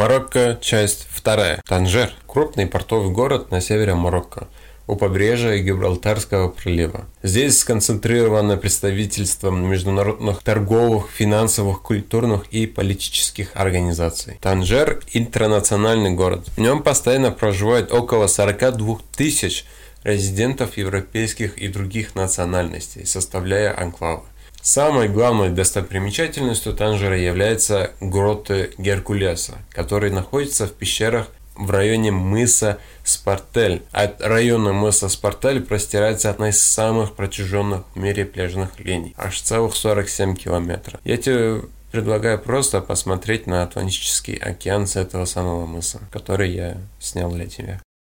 Марокко, часть вторая. Танжер – крупный портовый город на севере Марокко у побережья Гибралтарского пролива. Здесь сконцентрировано представительство международных торговых, финансовых, культурных и политических организаций. Танжер – интернациональный город. В нем постоянно проживает около 42 тысяч резидентов европейских и других национальностей, составляя анклавы. Самой главной достопримечательностью Танжера является гроты Геркулеса, который находится в пещерах в районе мыса Спартель. От района мыса Спартель простирается одна из самых протяженных в мире пляжных линий, аж целых 47 километров. Я тебе предлагаю просто посмотреть на Атлантический океан с этого самого мыса, который я снял для тебя.